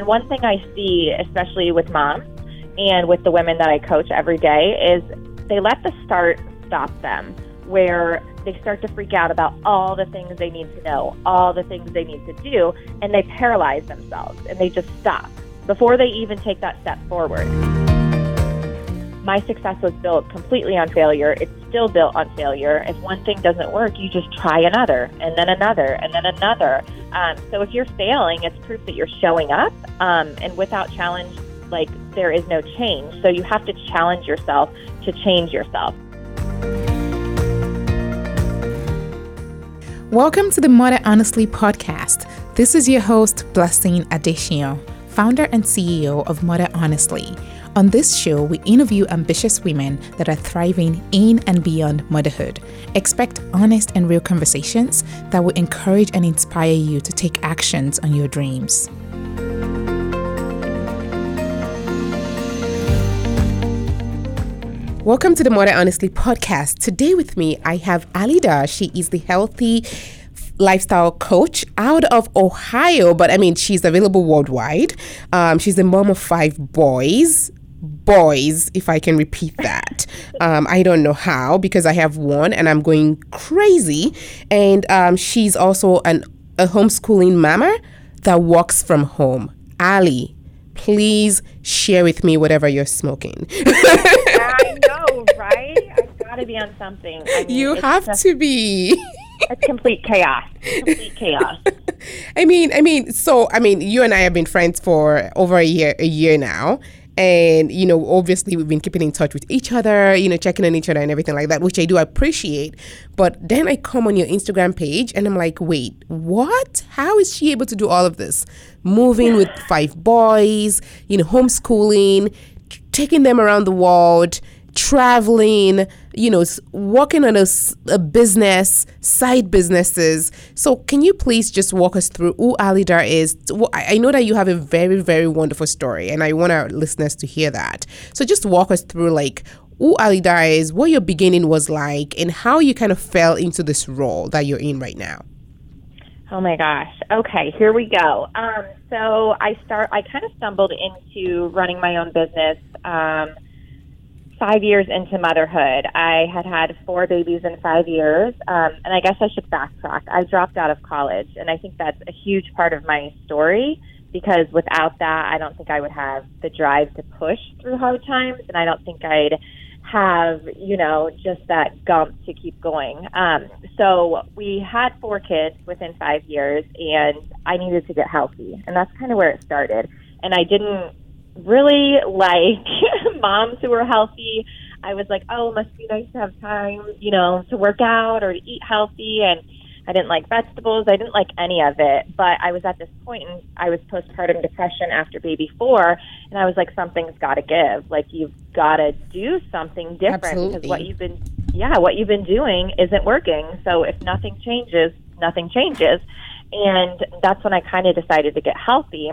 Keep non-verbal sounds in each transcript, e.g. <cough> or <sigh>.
And one thing I see, especially with moms and with the women that I coach every day, is they let the start stop them, where they start to freak out about all the things they need to know, all the things they need to do, and they paralyze themselves and they just stop before they even take that step forward. My success was built completely on failure. It's still built on failure. If one thing doesn't work, you just try another, and then another, and then another. Um, so if you're failing, it's proof that you're showing up. Um, and without challenge, like there is no change. So you have to challenge yourself to change yourself. Welcome to the Mother Honestly podcast. This is your host, Blessing Adesina, founder and CEO of Mother Honestly. On this show, we interview ambitious women that are thriving in and beyond motherhood. Expect honest and real conversations that will encourage and inspire you to take actions on your dreams. Welcome to the Mother Honestly podcast. Today with me, I have Allie Darr. She is the healthy lifestyle coach out of Ohio, but I mean, she's available worldwide. Um, she's a mom of five boys. Boys, if I can repeat that. Um, I don't know how because I have one and I'm going crazy. And um, she's also an, a homeschooling mama that works from home. Allie, please share with me whatever you're smoking. I know, right? <laughs> I've got to be on something. I mean, you have just, to be. it's complete chaos. Complete chaos. <laughs> I mean, I mean, so I mean, you and I have been friends for over a year, a year now, and you know obviously we've been keeping in touch with each other you know checking on each other and everything like that which i do appreciate. But then i come on your instagram page and i'm like wait what? How is she able to do all of this? Moving with five boys you know homeschooling taking them around the world traveling, you know, working on a, a, business, side businesses. So, can you please just walk us through who Allie Darr is? I know that you have a very, very wonderful story, and I want our listeners to hear that. So, just walk us through, like, who Allie Darr is, what your beginning was like, and how you kind of fell into this role that you're in right now. Oh my gosh. Okay, here we go. Um, so I start. I kind of stumbled into running my own business. Um, five years into motherhood. I had had four babies in five years, um, and I guess I should backtrack. I dropped out of college, and I think that's a huge part of my story because without that, I don't think I would have the drive to push through hard times, and I don't think I'd have, you know, just that gump to keep going. Um, so we had four kids within five years, and I needed to get healthy, and that's kind of where it started. And I didn't really like <laughs> moms who were healthy. I was like, oh, it must be nice to have time, you know, to work out or to eat healthy. And I didn't like vegetables. I didn't like any of it. But I was at this point, and I was postpartum depression after baby four, and I was like, something's got to give. Like you've got to do something different Absolutely. because what you've been, yeah, what you've been doing isn't working. So if nothing changes, nothing changes. And that's when I kind of decided to get healthy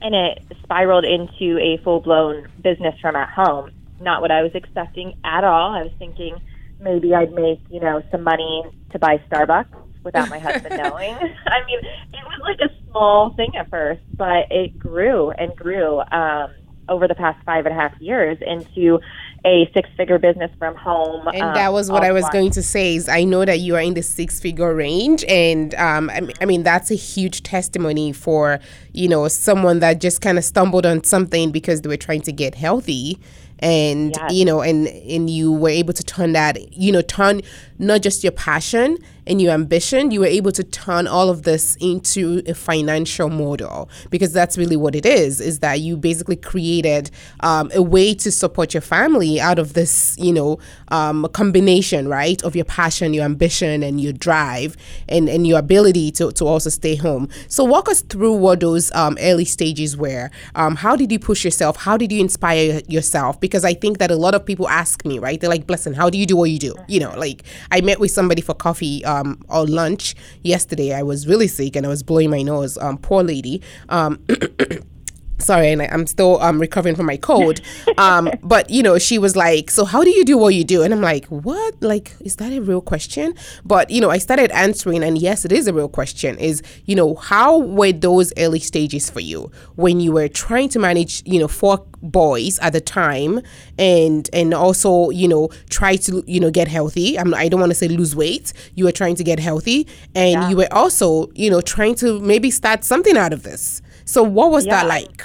and it spiraled into a full blown business from at home. Not what I was expecting at all. I was thinking maybe I'd make, you know, some money to buy Starbucks without my husband <laughs> knowing. <laughs> I mean, it was like a small thing at first, but it grew and grew um, over the past five and a half years into a six figure business from home. And um, that was what I was going to say is I know that you are in the six figure range and um, I, I mean that's a huge testimony for you know someone that just kind of stumbled on something because they were trying to get healthy and yes. you know and and you were able to turn that you know turn not just your passion and your ambition, you were able to turn all of this into a financial model because that's really what it is, is that you basically created um, a way to support your family out of this, you know, um, combination, right, of your passion, your ambition, and your drive and, and your ability to, to also stay home. So walk us through what those um, early stages were. Um, how did you push yourself? How did you inspire yourself? Because I think that a lot of people ask me, right? They're like, Blessing, how do you do what you do? You know, like I met with somebody for coffee um, or lunch yesterday. I was really sick and I was blowing my nose. Um, poor lady. Um, <clears throat> sorry and I, i'm still um, recovering from my cold. Um, <laughs> but you know she was like so how do you do what you do? And i'm like what? Like is that a real question? But you know i started answering and yes it is a real question is you know how were those early stages for you when you were trying to manage you know four boys at the time and and also you know try to you know get healthy? I'm, i don't want to say lose weight. You were trying to get healthy and yeah. you were also you know trying to maybe start something out of this so what was yeah. that like?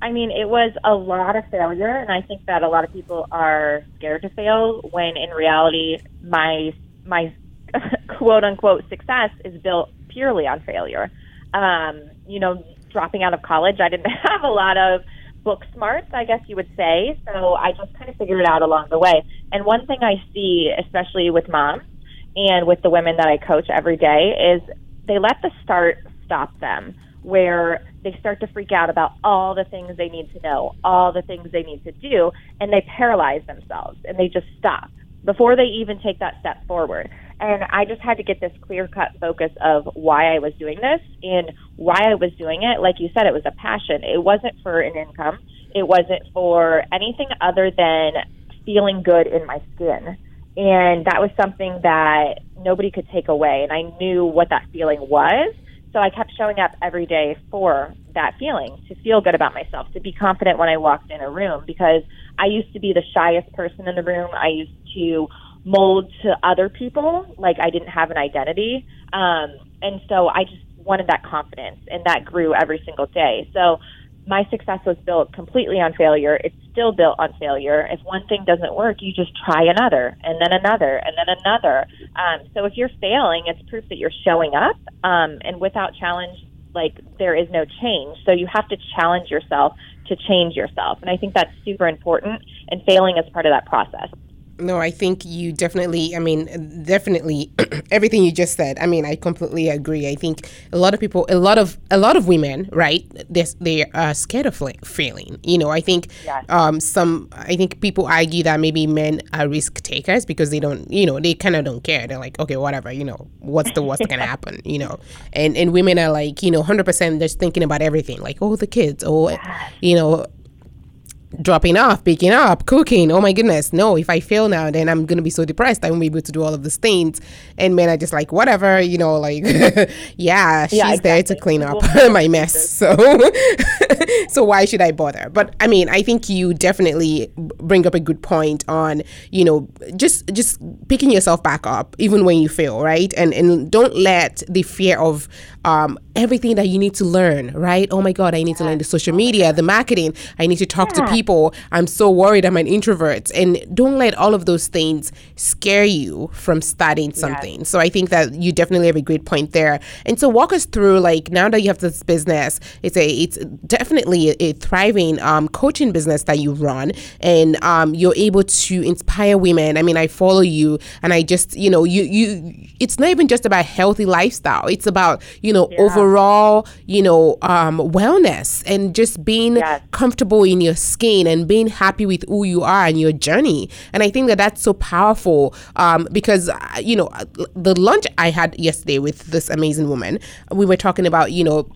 I mean, it was a lot of failure, and I think that a lot of people are scared to fail when in reality, my my <laughs> quote unquote success is built purely on failure. Um, you know, dropping out of college, I didn't <laughs> have a lot of book smarts, I guess you would say. So I just kind of figured it out along the way. And one thing I see, especially with moms and with the women that I coach every day, is they let the start stop them where they start to freak out about all the things they need to know, all the things they need to do, and they paralyze themselves and they just stop before they even take that step forward. And I just had to get this clear cut focus of why I was doing this and why I was doing it. Like you said, it was a passion. It wasn't for an income, it wasn't for anything other than feeling good in my skin. And that was something that nobody could take away. And I knew what that feeling was. So I kept showing up every day for that feeling, to feel good about myself, to be confident when I walked in a room because I used to be the shyest person in the room. I used to mold to other people like I didn't have an identity. Um, and so I just wanted that confidence, and that grew every single day. So my success was built completely on failure. It's still built on failure. If one thing doesn't work, you just try another, and then another, and then another. Um, so if you're failing, it's proof that you're showing up. Um, and without challenge, like there is no change. So you have to challenge yourself to change yourself. And I think that's super important. And failing is part of that process. No, I think you definitely, I mean, definitely <clears throat> everything you just said. I mean, I completely agree. I think a lot of people, a lot of, a lot of women, right? They, they are scared of failing. You know, I think um, some, I think people argue that maybe men are risk takers because they don't, you know, they kind of don't care. They're like, okay, whatever, you know, what's the worst going to happen, you know? And, and women are like, you know, 100% just thinking about everything, like, oh, the kids, oh, yes. you know, dropping off, picking up, cooking. Oh my goodness. No, if I fail now, then I'm going to be so depressed. I won't be able to do all of these things. And men are just like, whatever, you know, like, <laughs> yeah, she's yeah, exactly. there to clean up <laughs> my mess. So, <laughs> so why should I bother? But I mean, I think you definitely bring up a good point on, you know, just, just picking yourself back up, even when you fail, right? And, and don't let the fear of, um, everything that you need to learn, right? Oh my God, I need to learn the social media, the marketing. I need to talk to people. I'm so worried I'm an introvert. And don't let all of those things scare you from starting something. Yes. So I think that you definitely have a great point there. And so walk us through like now that you have this business, it's a it's definitely a, a thriving um, coaching business that you run and um, you're able to inspire women. I mean, I follow you and I just, you know, you you it's not even just about healthy lifestyle. It's about, you know, yeah. overall, you know, um, wellness and just being yes. comfortable in your skin and being happy with who you are and your journey. And I think that that's so powerful um, because, uh, you know, the lunch I had yesterday with this amazing woman, we were talking about, you know,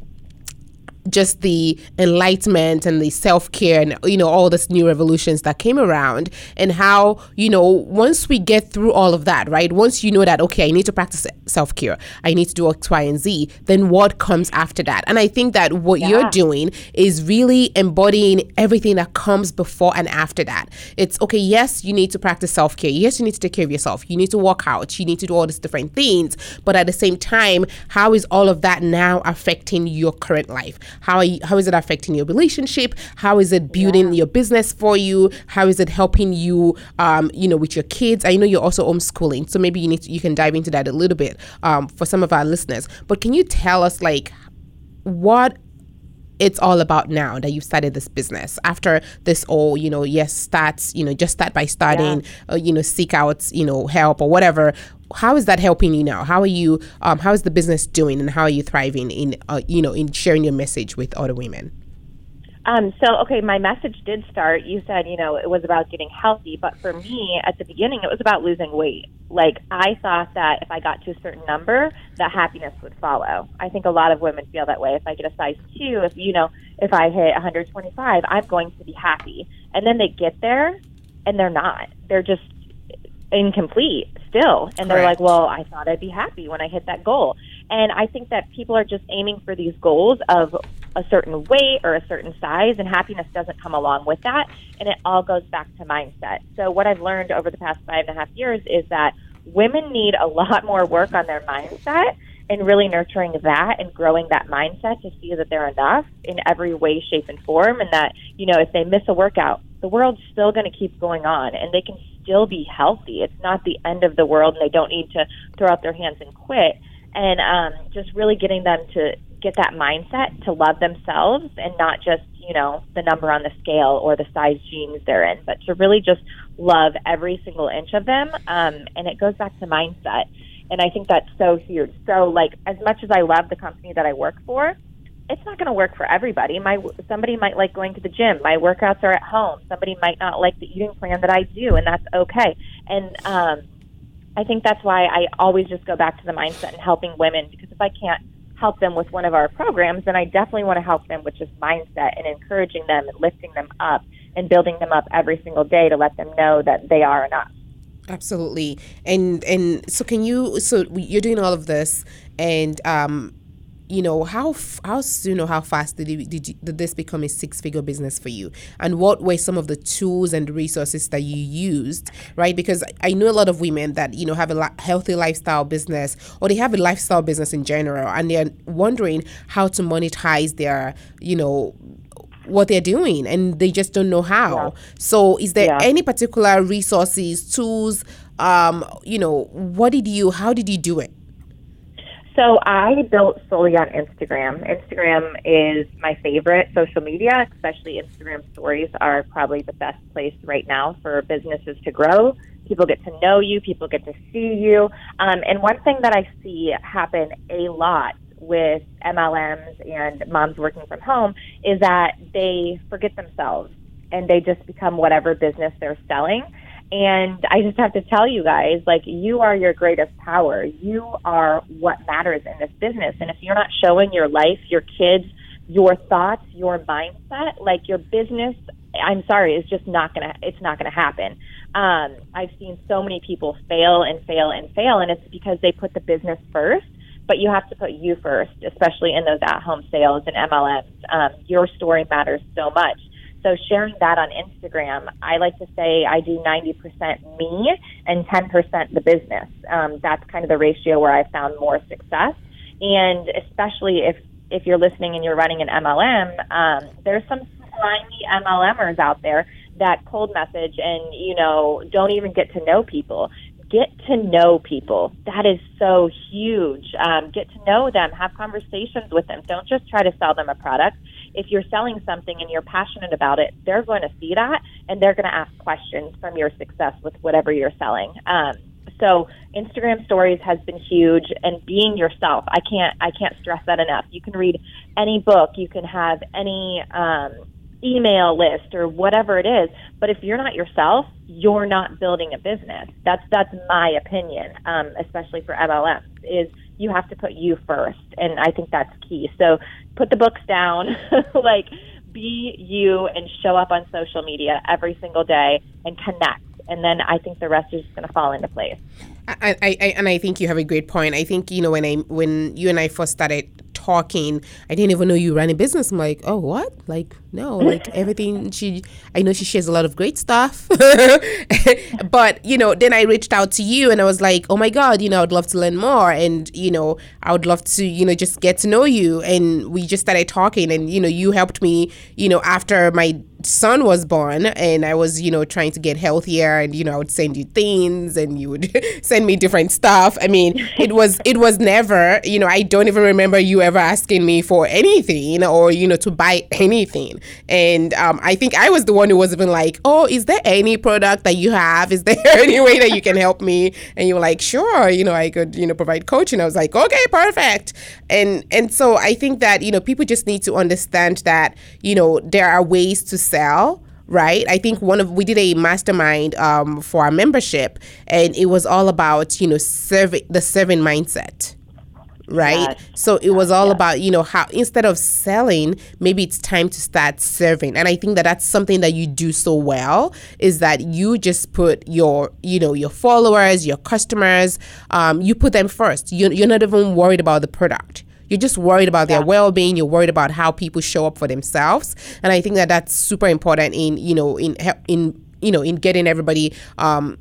just the enlightenment and the self-care and you know all this new revolutions that came around and how you know once we get through all of that right once you know that okay i need to practice self-care i need to do x y and z then what comes after that? And i think that what yeah. you're doing is really embodying everything that comes before and after that. It's okay yes you need to practice self-care. Yes you need to take care of yourself. You need to work out. You need to do all these different things. But at the same time how is all of that now affecting your current life how, you, how is it affecting your relationship? How is it building yeah. your business for you? How is it helping you, um, you know, with your kids? I know you're also homeschooling, so maybe you need to, you can dive into that a little bit um, for some of our listeners. But can you tell us like what it's all about now that you've started this business after this all you know yes starts you know just start by starting yeah. uh, you know seek out you know help or whatever how is that helping you now? How are you? Um, how is the business doing, and how are you thriving in uh, you know in sharing your message with other women? Um, so, okay, my message did start. You said, you know, it was about getting healthy, but for me, at the beginning, it was about losing weight. Like, I thought that if I got to a certain number, that happiness would follow. I think a lot of women feel that way. If I get a size two, if, you know, if I hit 125, I'm going to be happy. And then they get there and they're not. They're just incomplete still. And they're like, well, I thought I'd be happy when I hit that goal. And I think that people are just aiming for these goals of a certain weight or a certain size, and happiness doesn't come along with that. And it all goes back to mindset. So, what I've learned over the past five and a half years is that women need a <laughs> lot more work on their mindset and really nurturing that and growing that mindset to see that they're enough in every way, shape, and form. And that, you know, if they miss a workout, the world's still going to keep going on and they can still be healthy. It's not the end of the world and they don't need to throw out their hands and quit and um, just really getting them to get that mindset to love themselves and not just you know the number on the scale or the size jeans they're in, but to really just love every single inch of them. Um, and it goes back to mindset, and I think that's so huge. So like as much as I love the company that I work for. It's not going to work for everybody. My somebody might like going to the gym. My workouts are at home. Somebody might not like the eating plan that I do, and that's okay. And um, I think that's why I always just go back to the mindset and helping women because if I can't help them with one of our programs, then I definitely want to help them with just mindset and encouraging them and lifting them up and building them up every single day to let them know that they are enough. Absolutely. And and so can you so you're doing all of this and um you know how how soon or how fast did, it, did, you, did this become a six figure business for you and what were some of the tools and resources that you used right because i know a lot of women that you know have a healthy lifestyle business or they have a lifestyle business in general and they're wondering how to monetize their you know what they're doing and they just don't know how yeah. so is there yeah. any particular resources tools um you know what did you how did you do it so I built solely on Instagram. Instagram is my favorite social media, especially Instagram stories are probably the best place right now for businesses to grow. People get to know you, people get to see you. Um, and one thing that I see happen a lot with MLMs and moms working from home is that they forget themselves and they just become whatever business they're selling and I just have to tell you guys, like, you are your greatest power. You are what matters in this business. And if you're not showing your life, your kids, your thoughts, your mindset, like your business, I'm sorry, it's just not gonna, it's not gonna happen. Um, I've seen so many people fail and fail and fail, and it's because they put the business first. But you have to put you first, especially in those at-home sales and MLMs. Um, your story matters so much so sharing that on Instagram, I like to say I do 90% me and 10% the business. Um, that's kind of the ratio where I found more success. And especially if, if you're listening and you're running an MLM, um, there's some slimy MLMers out there that cold message and, you know, don't even get to know people get to know people. That is so huge. Um, get to know them, have conversations with them. Don't just try to sell them a product if you're selling something and you're passionate about it, they're going to see that and they're going to ask questions from your success with whatever you're selling. Um, so Instagram stories has been huge and being yourself. I can't I can't stress that enough. You can read any book, you can have any um, email list or whatever it is, but if you're not yourself, you're not building a business. That's that's my opinion, um, especially for MLMs. Is you have to put you first, and I think that's key. So put the books down, <laughs> like be you and show up on social media every single day and connect. And then I think the rest is just going to fall into place. I, I, I, and I think you have a great point. I think you know when I when you and I first started talking. I didn't even know you ran a business. I'm like, oh, what? Like, no, like <laughs> everything. She, I know she shares a lot of great stuff, <laughs> but you know, then I reached out to you and I was like, oh my god, you know, I'd love to learn more, and you know, I would love to, you know, just get to know you. And we just started talking, and you know, you helped me, you know, after my son was born and I was, you know, trying to get healthier and, you know, I would send you things and you would <laughs> send me different stuff. I mean, it was, <laughs> it was never, you know, I don't even remember you ever asking me for anything or, you know, to buy anything. And um, I think I was the one who was even like, oh, is there any product that you have? Is <laughs> there any way that you can help me? And you were like, sure, you know, I could, you know, provide coaching. I was like, okay, perfect. And, and so I think that, you know, people just need to understand that, you know, there are ways to sell right? I think one of we did a mastermind um, for our membership and it was all about you know serving the serving mindset right? Yes. so it was all yes. about you know how instead of selling maybe it's time to start serving. And i think that that's something that you do so well is that you just put your you know your followers your customers um, you put them first. You, you're not even worried about the product you're just worried about yeah. their well-being. You're worried about how people show up for themselves, and I think that that's super important in you know in in you know in getting everybody um,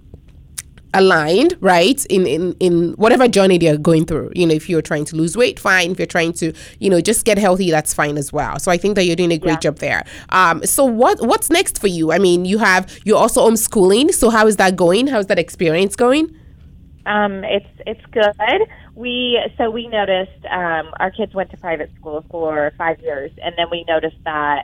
aligned, right? In, in in whatever journey they're going through. You know, if you're trying to lose weight, fine. If you're trying to, you know, just get healthy, that's fine as well. So I think that you're doing a great yeah. job there. Um, so what what's next for you? I mean, you have you're also homeschooling. So how is that going? How's that experience going? Um, it's it's good. We so we noticed um, our kids went to private school for five years, and then we noticed that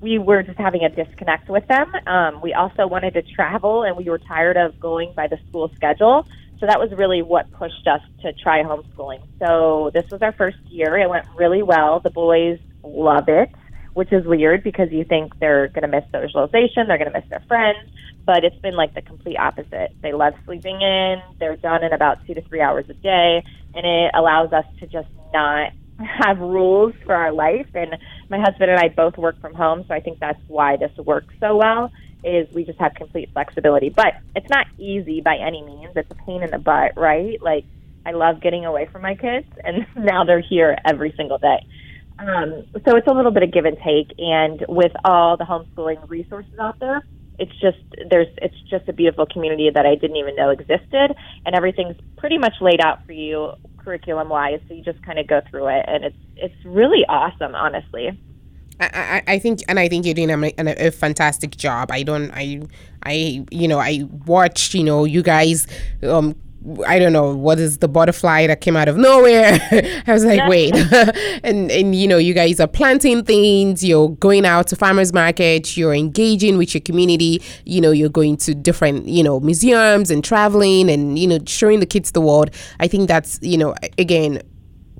we were just having a disconnect with them. Um, we also wanted to travel, and we were tired of going by the school schedule. So that was really what pushed us to try homeschooling. So this was our first year. It went really well. The boys love it, which is weird because you think they're going to miss socialization, they're going to miss their friends but it's been like the complete opposite. They love sleeping in. They're done in about two to three hours a day, and it allows us to just not <laughs> have rules for our life. And my husband and I both work from home, so I think that's why this works so well. Is we just have complete flexibility, but it's not easy by any means. It's a pain in the butt, right? Like I love getting away from my kids, <laughs> and now they're here every single day. Um, so it's a little bit of give and take, and with all the homeschooling resources out there, it's just there's it's just a beautiful community that I didn't even know existed, and everything's pretty much laid out for you curriculum wise. So you just kind of go through it, and it's it's really awesome, honestly. I, I think and I think you're doing a, a, fantastic job. I don't I I you know I watched you know you guys um I don't know what is the butterfly that came out of nowhere. <laughs> I was like, wait, <laughs> and and you know, you guys are planting things. You're going out to farmers market. You're engaging with your community. You know, you're going to different you know museums and traveling and you know showing the kids the world. I think that's you know again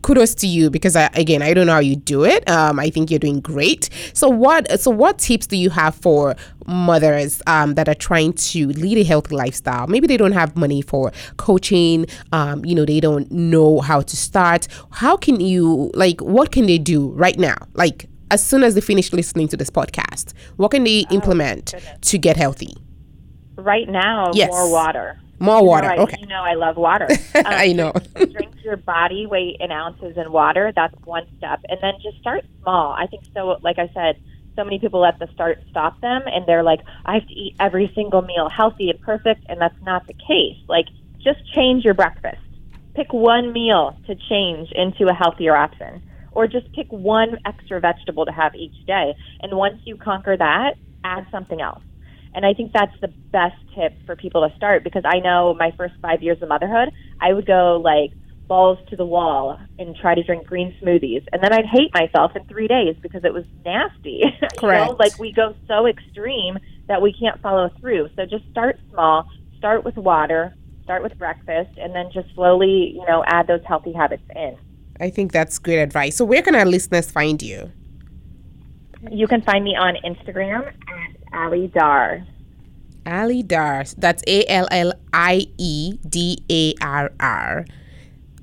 kudos to you because I, again I don't know how you do it. Um, I think you're doing great. So what so what tips do you have for mothers um, that are trying to lead a healthy lifestyle? Maybe they don't have money for coaching. Um, you know they don't know how to start. How can you like what can they do right now? Like as soon as they finish listening to this podcast, what can they oh, implement to get healthy? Right now, yes. more water. More water. You know, I, okay. You know, I love water. <laughs> Um, I know. drink your body weight in ounces in water. That's one step, and then just start small. I think so. Like I said, so many people at the start stop them, and they're like, "I have to eat every single meal healthy and perfect," and that's not the case. Like, just change your breakfast. Pick one meal to change into a healthier option, or just pick one extra vegetable to have each day. And once you conquer that, add something else and I think that's the best tip for people to start because I know my first five years of motherhood, I would go like balls to the wall and try to drink green smoothies. And then I'd hate myself in three days because it was nasty. Correct. <laughs> you know? Like we go so extreme that we can't follow through. So just start small, start with water, start with breakfast, and then just slowly, you know, add those healthy habits in. I think that's great advice. So where can our listeners find you? You can find me on Instagram at Allie Darr. Allie Darr. That's A L L I E D A R R.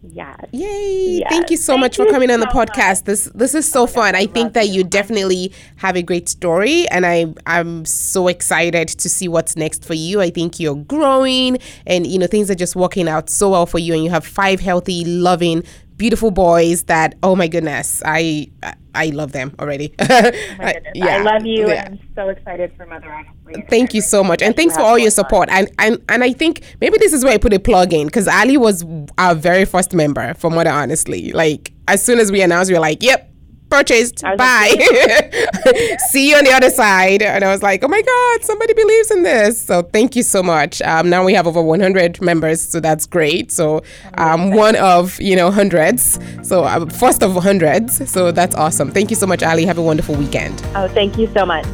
Yes. Yay. Yes. Thank you so Thank much for coming on the podcast. Much. This this is so fun. I, I think that you definitely have a great story and I I'm so excited to see what's next for you. I think you're growing and you know things are just working out so well for you and you have five healthy, loving, beautiful boys that oh my goodness i i love them already. <laughs> Oh uh, yeah. i love you yeah. i'm so excited for mother honestly thank you so much and thanks for all your support. And, and and i think maybe this is where i put a plug in because allie was our very first member for mother honestly like as soon as we announced we were like yep purchased. Bye. <laughs> See you on the other side. And I was like, oh my God, somebody believes in this. So thank you so much. Um, now we have over 100 members, so that's great. So um, one of, you know, hundreds. So uh, first of hundreds. So that's awesome. Thank you so much, Allie. Have a wonderful weekend. Oh, thank you so much.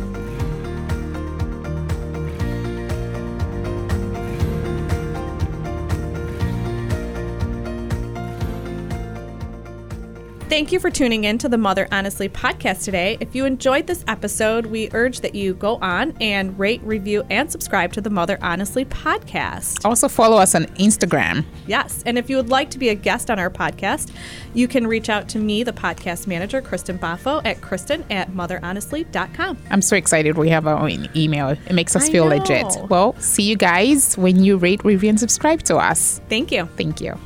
Thank you for tuning in to the Mother Honestly podcast today. If you enjoyed this episode, we urge that you go on and rate, review, and subscribe to the Mother Honestly podcast. Also, follow us on Instagram. Yes. And if you would like to be a guest on our podcast, you can reach out to me, the podcast manager, Kristen Baffo, at kristen at motherhonestly.com. I'm so excited we have our own email. It makes us I feel know. legit. Well, see you guys when you rate, review, and subscribe to us. Thank you. Thank you.